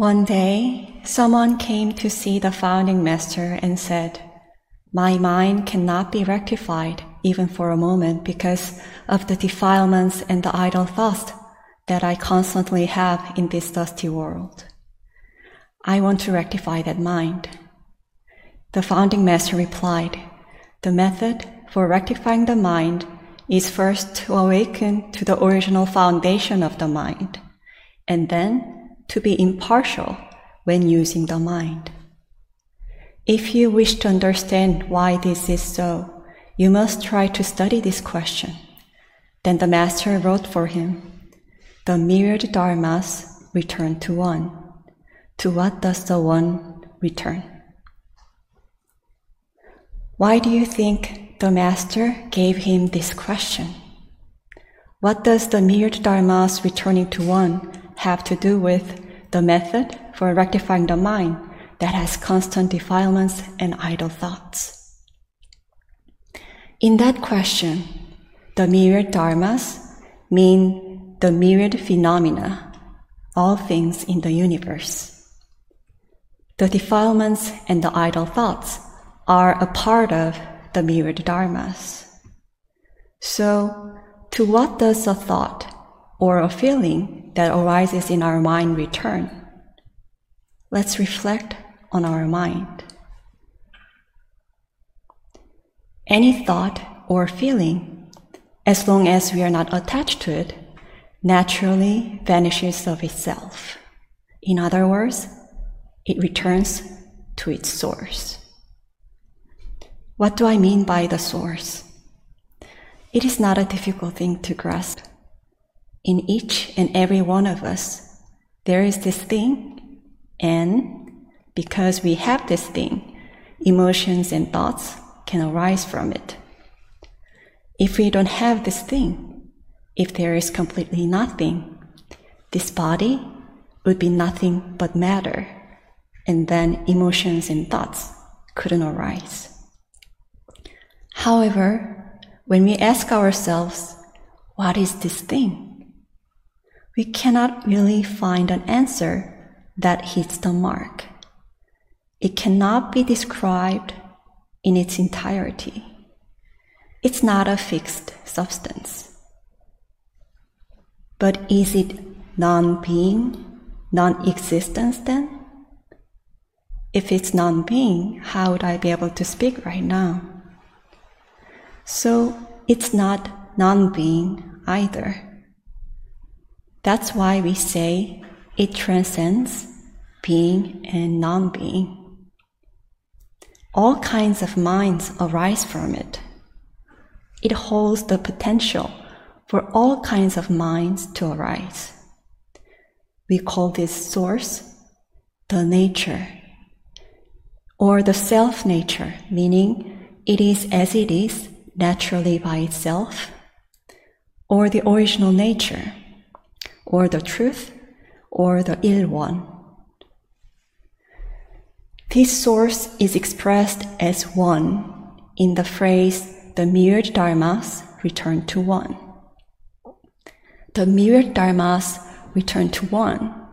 One day, someone came to see the founding master and said, My mind cannot be rectified even for a moment because of the defilements and the idle thoughts that I constantly have in this dusty world. I want to rectify that mind. The founding master replied, The method for rectifying the mind is first to awaken to the original foundation of the mind, and then to be impartial when using the mind. If you wish to understand why this is so, you must try to study this question. Then the master wrote for him, The myriad dharmas return to one. To what does the one return? Why do you think the Master gave him this question What does the myriad dharmas returning to one have to do with the method for rectifying the mind that has constant defilements and idle thoughts? In that question, the myriad dharmas mean the myriad phenomena, all things in the universe. The defilements and the idle thoughts are a part of the myriad dharmas. So, to what does a thought or a feeling that arises in our mind return? Let's reflect on our mind. Any thought or feeling, as long as we are not attached to it, naturally vanishes of itself. In other words, it returns to its source. What do I mean by the source? It is not a difficult thing to grasp. In each and every one of us, there is this thing, and because we have this thing, emotions and thoughts can arise from it. If we don't have this thing, if there is completely nothing, this body would be nothing but matter, and then emotions and thoughts couldn't arise. However, when we ask ourselves, what is this thing? We cannot really find an answer that hits the mark. It cannot be described in its entirety. It's not a fixed substance. But is it non being, non existence then? If it's non being, how would I be able to speak right now? So it's not non being either. That's why we say it transcends being and non being. All kinds of minds arise from it. It holds the potential for all kinds of minds to arise. We call this source the nature or the self nature, meaning it is as it is naturally by itself, or the original nature, or the truth, or the Il-Won. This source is expressed as one in the phrase, the myriad dharmas return to one. The myriad dharmas return to one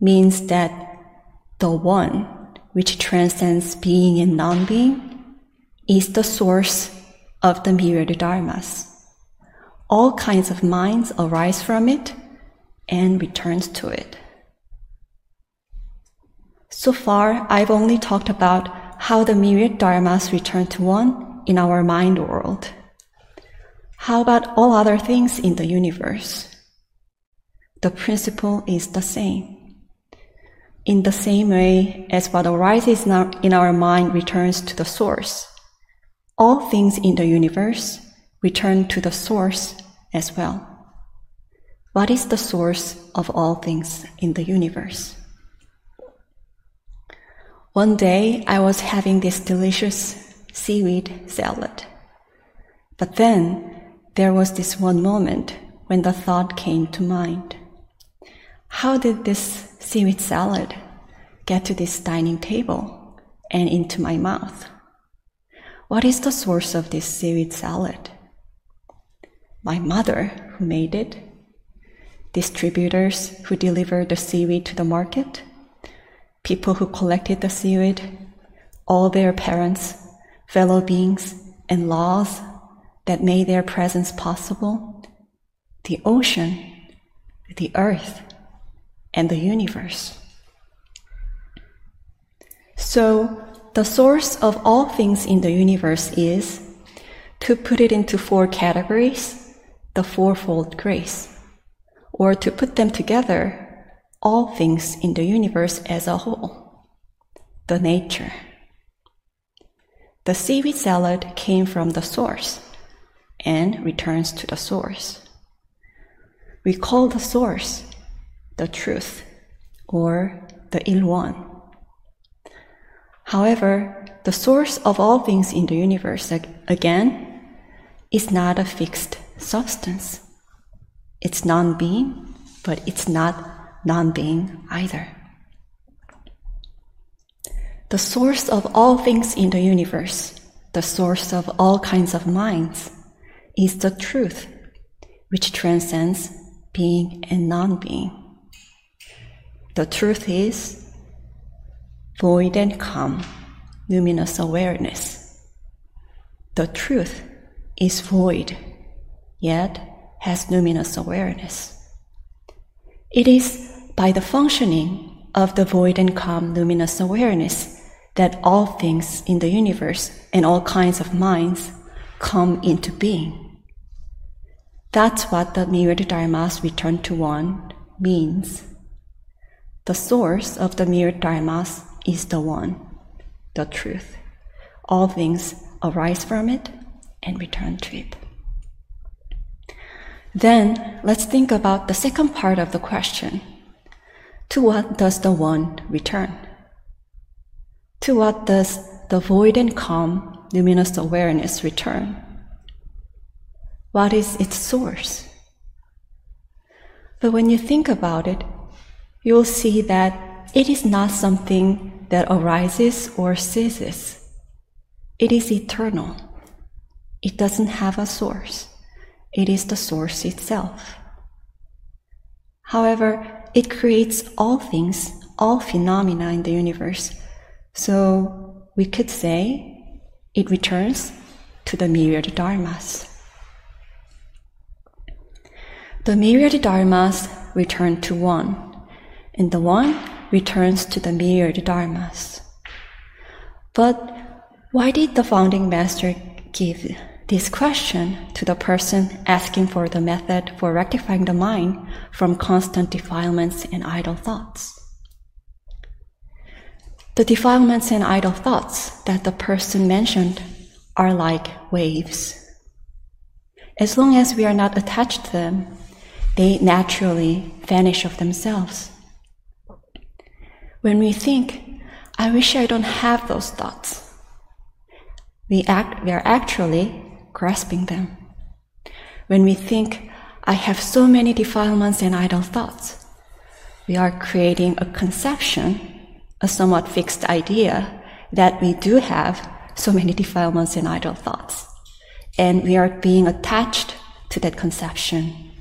means that the one, which transcends being and non being, is the source of the myriad dharmas. All kinds of minds arise from it and returns to it. So far, I've only talked about how the myriad dharmas return to one in our mind world. How about all other things in the universe? The principle is the same. In the same way as what arises in our mind returns to the source, all things in the universe return to the source as well. What is the source of all things in the universe? One day I was having this delicious seaweed salad. But then there was this one moment when the thought came to mind. How did this seaweed salad get to this dining table and into my mouth? What is the source of this seaweed salad? My mother, who made it, distributors who deliver the seaweed to the market, people who collected the seaweed, all their parents, fellow beings, and laws that made their presence possible, the ocean, the earth, and the universe. So, the source of all things in the universe is, to put it into four categories, the fourfold grace, or to put them together, all things in the universe as a whole, the nature. The seaweed salad came from the source and returns to the source. We call the source the truth or the Il-Won. However, the source of all things in the universe, again, is not a fixed substance. It's non being, but it's not non being either. The source of all things in the universe, the source of all kinds of minds, is the truth, which transcends being and non being. The truth is void and calm, luminous awareness. The truth is void, yet has luminous awareness. It is by the functioning of the void and calm luminous awareness that all things in the universe and all kinds of minds come into being. That's what the myriad dharmas return to one means. The source of the myriad dharmas is the one, the truth. All things arise from it and return to it. Then let's think about the second part of the question. To what does the one return? To what does the void and calm, luminous awareness return? What is its source? But when you think about it, you'll see that it is not something that arises or ceases. It is eternal. It doesn't have a source. It is the source itself. However, it creates all things, all phenomena in the universe. So we could say it returns to the myriad dharmas. The myriad dharmas return to one, and the one returns to the myriad dharmas. But why did the founding master give this question to the person asking for the method for rectifying the mind from constant defilements and idle thoughts? The defilements and idle thoughts that the person mentioned are like waves. As long as we are not attached to them, they naturally vanish of themselves. When we think, I wish I don't have those thoughts, we, act, we are actually grasping them. When we think, I have so many defilements and idle thoughts, we are creating a conception, a somewhat fixed idea that we do have so many defilements and idle thoughts. And we are being attached to that conception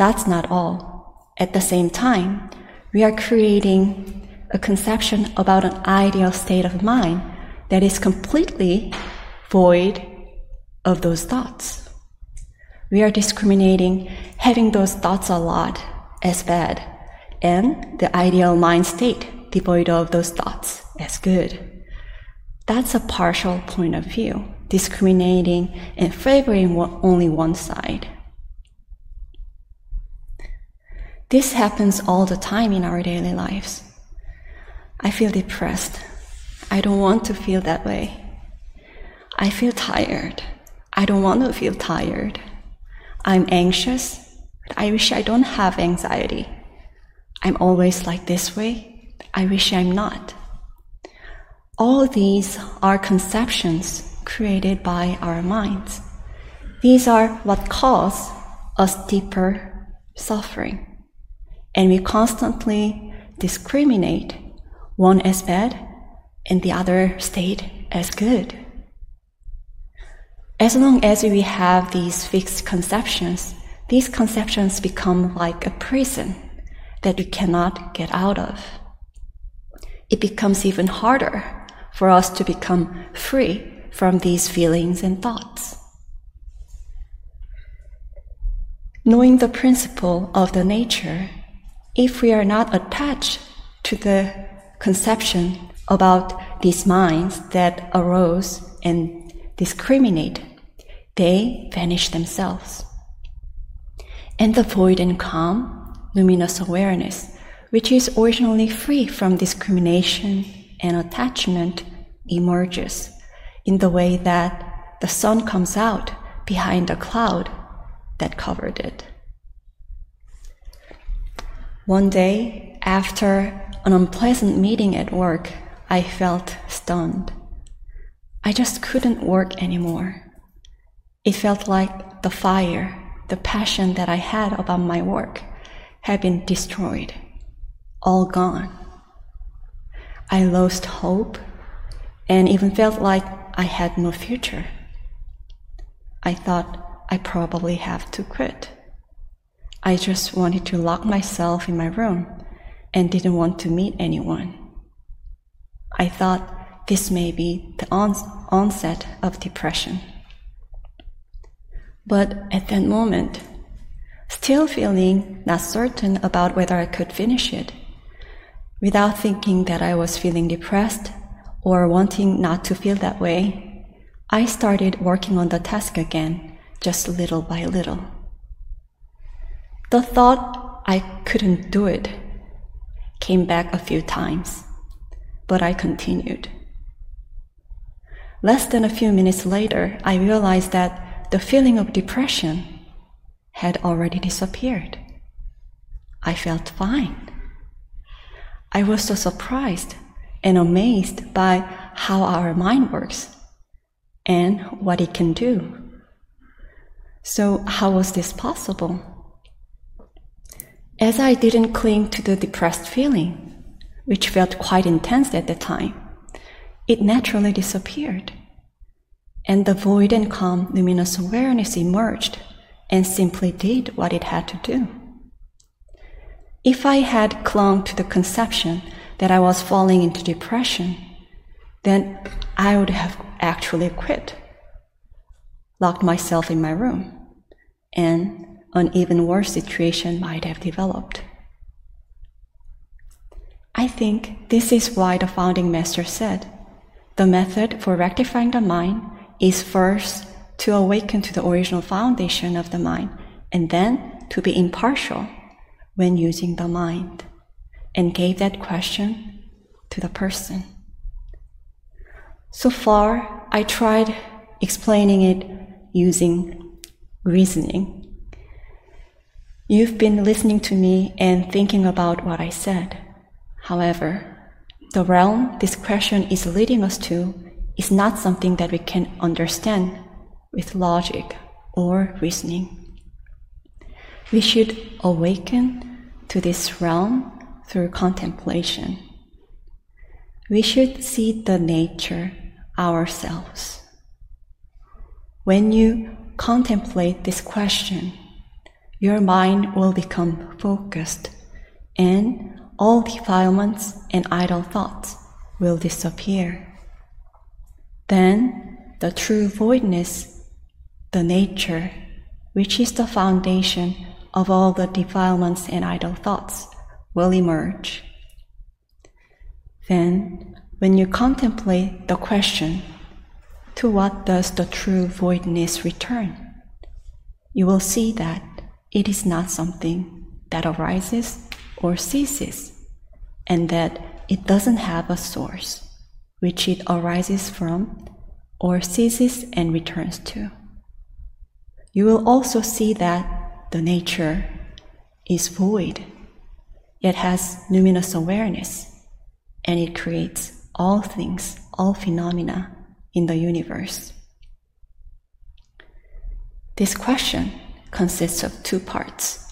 that's not all. At the same time, we are creating a conception about an ideal state of mind that is completely void of those thoughts. We are discriminating having those thoughts a lot as bad and the ideal mind state devoid of those thoughts as good. That's a partial point of view, discriminating and favoring only one side. This happens all the time in our daily lives. I feel depressed. I don't want to feel that way. I feel tired. I don't want to feel tired. I'm anxious, but I wish I don't have anxiety. I'm always like this way. I wish I'm not. All these are conceptions created by our minds. These are what cause us deeper suffering and we constantly discriminate one as bad and the other state as good. As long as we have these fixed conceptions, these conceptions become like a prison that we cannot get out of. it becomes even harder for us to become free from these feelings and thoughts. Knowing the principle of the nature, if we are not attached to the conception about these minds that arose and discriminate, they vanish themselves. And the void and calm, luminous awareness, which is originally free from discrimination and attachment, emerges in the way that the sun comes out behind a cloud that covered it. One day, after an unpleasant meeting at work, I felt stunned. I just couldn't work anymore. It felt like the fire, the passion that I had about my work had been destroyed, all gone. I lost hope and even felt like I had no future. I thought I probably have to quit. I just wanted to lock myself in my room and didn't want to meet anyone. I thought this may be the onset of depression. But at that moment, still feeling not certain about whether I could finish it, without thinking that I was feeling depressed or wanting not to feel that way, I started working on the task again, just little by little. The thought I couldn't do it came back a few times, but I continued. Less than a few minutes later, I realized that the feeling of depression had already disappeared. I felt fine. I was so surprised and amazed by how our mind works and what it can do. So, how was this possible? As I didn't cling to the depressed feeling, which felt quite intense at the time, it naturally disappeared. And the void and calm luminous awareness emerged and simply did what it had to do. If I had clung to the conception that I was falling into depression, then I would have actually quit, locked myself in my room, and an even worse situation might have developed. I think this is why the founding master said the method for rectifying the mind is first to awaken to the original foundation of the mind and then to be impartial when using the mind and gave that question to the person. So far, I tried explaining it using reasoning. You've been listening to me and thinking about what I said. However, the realm this question is leading us to is not something that we can understand with logic or reasoning. We should awaken to this realm through contemplation. We should see the nature ourselves. When you contemplate this question, your mind will become focused and all defilements and idle thoughts will disappear. Then the true voidness, the nature, which is the foundation of all the defilements and idle thoughts, will emerge. Then, when you contemplate the question, to what does the true voidness return? You will see that it is not something that arises or ceases, and that it doesn't have a source, which it arises from or ceases and returns to. You will also see that the nature is void yet has luminous awareness, and it creates all things, all phenomena in the universe. This question consists of two parts.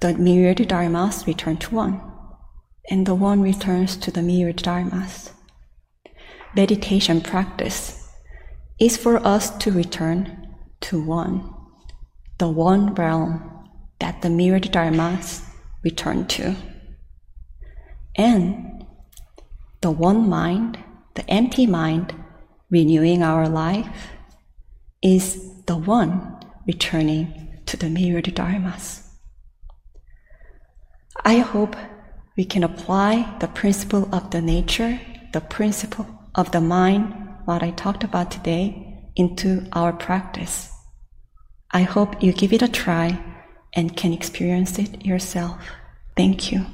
The myriad dharmas return to one, and the one returns to the myriad dharmas. Meditation practice is for us to return to one, the one realm that the myriad dharmas return to. And the one mind, the empty mind, renewing our life, is the one returning to the myriad dharmas. I hope we can apply the principle of the nature, the principle of the mind, what I talked about today, into our practice. I hope you give it a try and can experience it yourself. Thank you.